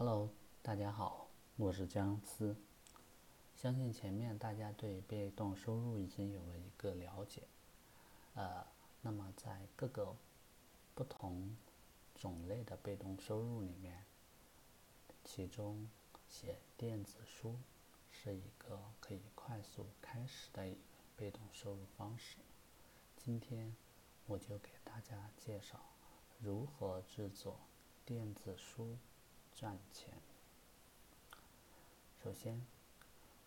Hello，大家好，我是姜思。相信前面大家对被动收入已经有了一个了解，呃，那么在各个不同种类的被动收入里面，其中写电子书是一个可以快速开始的一个被动收入方式。今天我就给大家介绍如何制作电子书。赚钱。首先，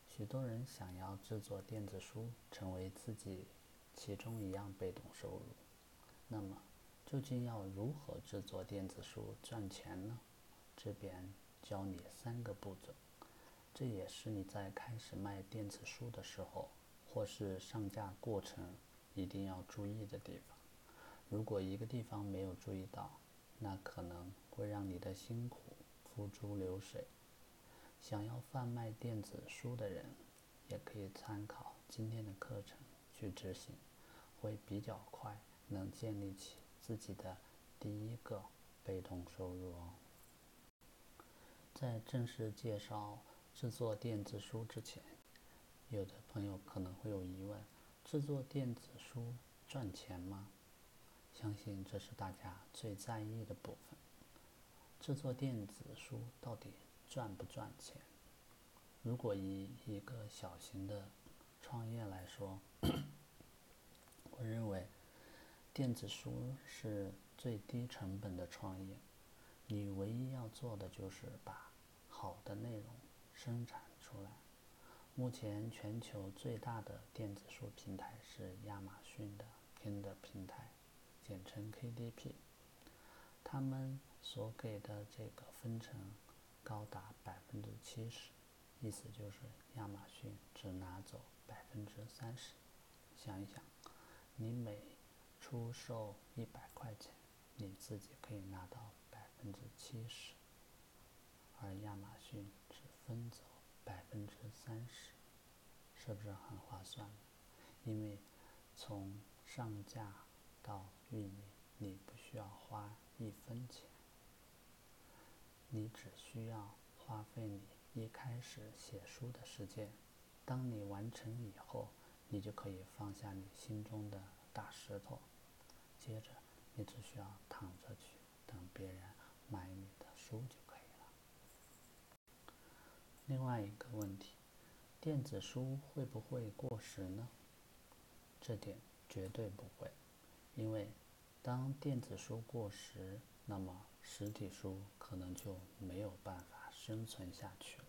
许多人想要制作电子书，成为自己其中一样被动收入。那么，究竟要如何制作电子书赚钱呢？这边教你三个步骤，这也是你在开始卖电子书的时候，或是上架过程一定要注意的地方。如果一个地方没有注意到，那可能会让你的辛苦。付诸流水。想要贩卖电子书的人，也可以参考今天的课程去执行，会比较快，能建立起自己的第一个被动收入哦。在正式介绍制作电子书之前，有的朋友可能会有疑问：制作电子书赚钱吗？相信这是大家最在意的部分。制作电子书到底赚不赚钱？如果以一个小型的创业来说，我认为电子书是最低成本的创业。你唯一要做的就是把好的内容生产出来。目前全球最大的电子书平台是亚马逊的 Kindle 平台，简称 KDP。他们所给的这个分成高达百分之七十，意思就是亚马逊只拿走百分之三十。想一想，你每出售一百块钱，你自己可以拿到百分之七十，而亚马逊只分走百分之三十，是不是很划算？因为从上架到运营，你不需要花。一分钱，你只需要花费你一开始写书的时间。当你完成以后，你就可以放下你心中的大石头。接着，你只需要躺着去等别人买你的书就可以了。另外一个问题，电子书会不会过时呢？这点绝对不会，因为。当电子书过时，那么实体书可能就没有办法生存下去了。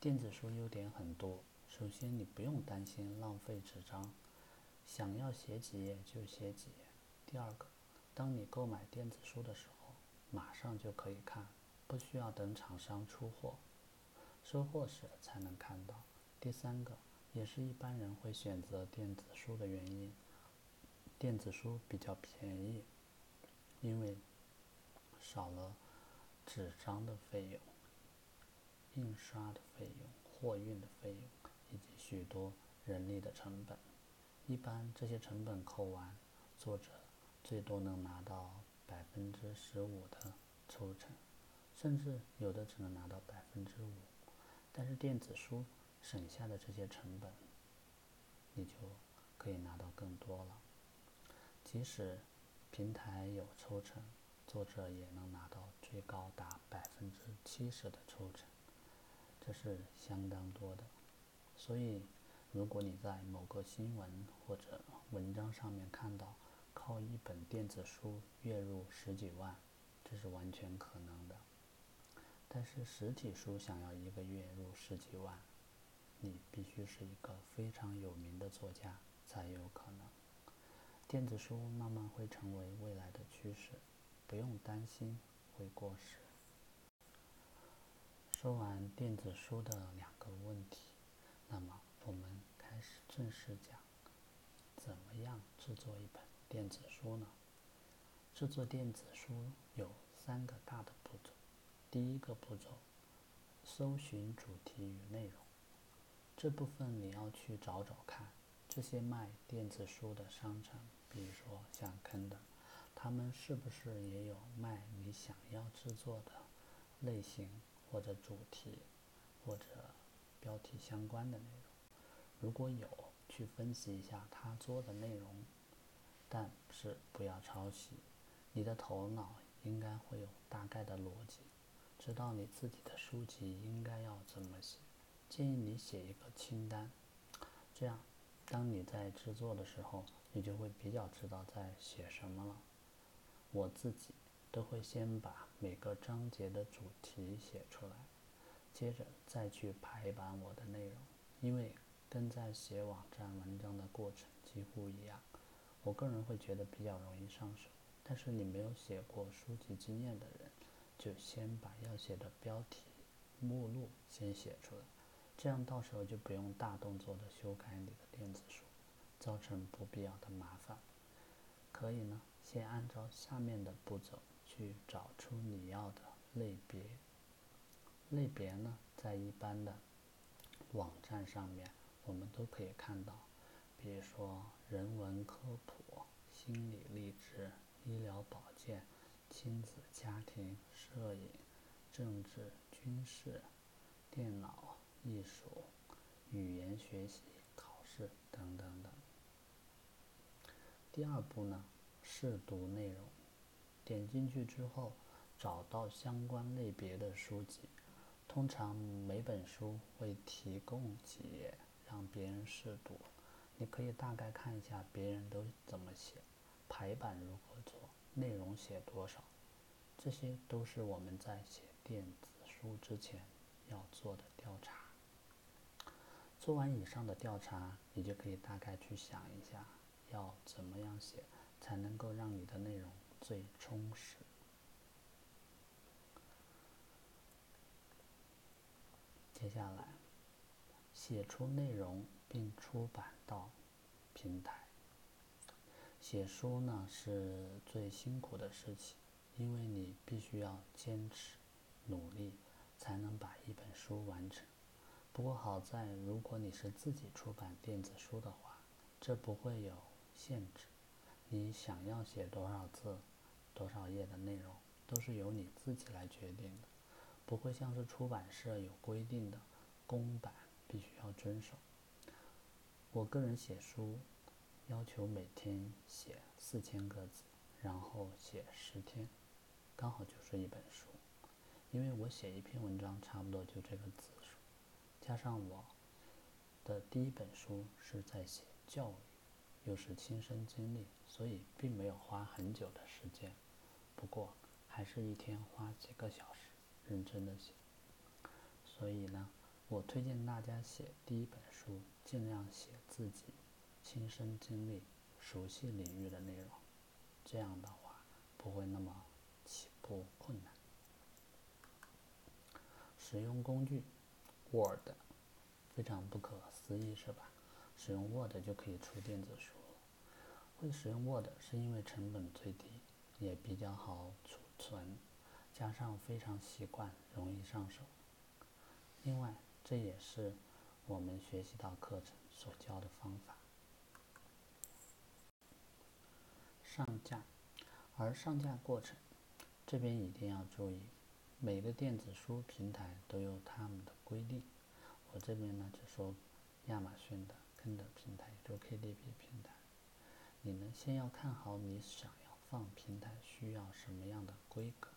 电子书优点很多，首先你不用担心浪费纸张，想要写几页就写几页。第二个，当你购买电子书的时候，马上就可以看，不需要等厂商出货，收货时才能看到。第三个，也是一般人会选择电子书的原因。电子书比较便宜，因为少了纸张的费用、印刷的费用、货运的费用以及许多人力的成本。一般这些成本扣完，作者最多能拿到百分之十五的抽成，甚至有的只能拿到百分之五。但是电子书省下的这些成本，你就可以拿到更多了。即使平台有抽成，作者也能拿到最高达百分之七十的抽成，这是相当多的。所以，如果你在某个新闻或者文章上面看到靠一本电子书月入十几万，这是完全可能的。但是实体书想要一个月入十几万，你必须是一个非常有名的作家才有可能。电子书慢慢会成为未来的趋势，不用担心会过时。说完电子书的两个问题，那么我们开始正式讲，怎么样制作一本电子书呢？制作电子书有三个大的步骤。第一个步骤，搜寻主题与内容，这部分你要去找找看，这些卖电子书的商城。比如说像坑的，他们是不是也有卖你想要制作的类型或者主题或者标题相关的内容。如果有，去分析一下他做的内容，但是不要抄袭。你的头脑应该会有大概的逻辑，知道你自己的书籍应该要怎么写。建议你写一个清单，这样，当你在制作的时候，你就会比较知道在写什么了。我自己都会先把每个章节的主题写出来，接着再去排版我的内容，因为。跟在写网站文章的过程几乎一样，我个人会觉得比较容易上手。但是你没有写过书籍经验的人，就先把要写的标题、目录先写出来，这样到时候就不用大动作的修改你的电子书，造成不必要的麻烦。可以呢，先按照下面的步骤去找出你要的类别。类别呢，在一般的网站上面。我们都可以看到，比如说人文科普、心理励志、医疗保健、亲子家庭、摄影、政治、军事、电脑、艺术、语言学习、考试等等等。第二步呢，试读内容。点进去之后，找到相关类别的书籍，通常每本书会提供几页。让别人试读，你可以大概看一下别人都怎么写，排版如何做，内容写多少，这些都是我们在写电子书之前要做的调查。做完以上的调查，你就可以大概去想一下，要怎么样写才能够让你的内容最充实。接下来。写出内容并出版到平台。写书呢是最辛苦的事情，因为你必须要坚持努力，才能把一本书完成。不过好在，如果你是自己出版电子书的话，这不会有限制。你想要写多少字、多少页的内容，都是由你自己来决定的，不会像是出版社有规定的公版。必须要遵守。我个人写书，要求每天写四千个字，然后写十天，刚好就是一本书。因为我写一篇文章差不多就这个字，加上我的第一本书是在写教育，又是亲身经历，所以并没有花很久的时间。不过还是一天花几个小时认真的写。所以呢。我推荐大家写第一本书，尽量写自己亲身经历、熟悉领域的内容，这样的话不会那么起步困难。使用工具，Word，非常不可思议是吧？使用 Word 就可以出电子书了。会使用 Word 是因为成本最低，也比较好储存，加上非常习惯，容易上手。另外，这也是我们学习到课程所教的方法。上架，而上架过程这边一定要注意，每个电子书平台都有他们的规定。我这边呢就说亚马逊的 Kindle 平台，就 KDP 平台。你们先要看好你想要放平台需要什么样的规格。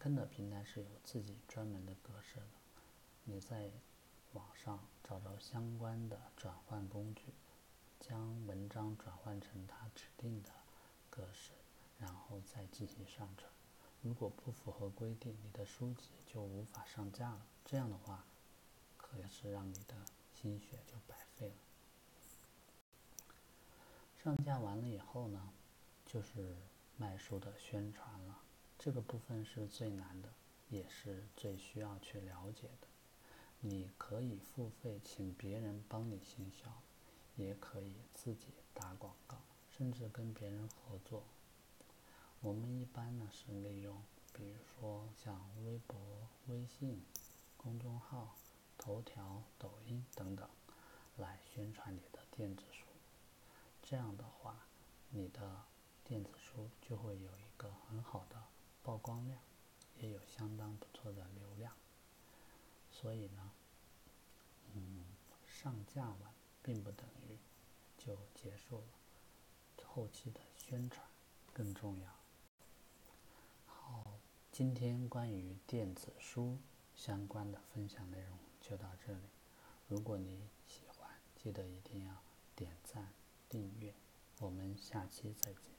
Kindle 平台是有自己专门的格式的。你在网上找着相关的转换工具，将文章转换成它指定的格式，然后再进行上传。如果不符合规定，你的书籍就无法上架了。这样的话，可是让你的心血就白费了。上架完了以后呢，就是卖书的宣传了。这个部分是最难的，也是最需要去了解的。你可以付费请别人帮你行销，也可以自己打广告，甚至跟别人合作。我们一般呢是利用，比如说像微博、微信、公众号、头条、抖音等等，来宣传你的电子书。这样的话，你的电子书就会有一个很好的曝光量，也有相当不错的流量。所以呢，嗯，上架完并不等于就结束了，后期的宣传更重要。今天关于电子书相关的分享内容就到这里。如果你喜欢，记得一定要点赞、订阅。我们下期再见。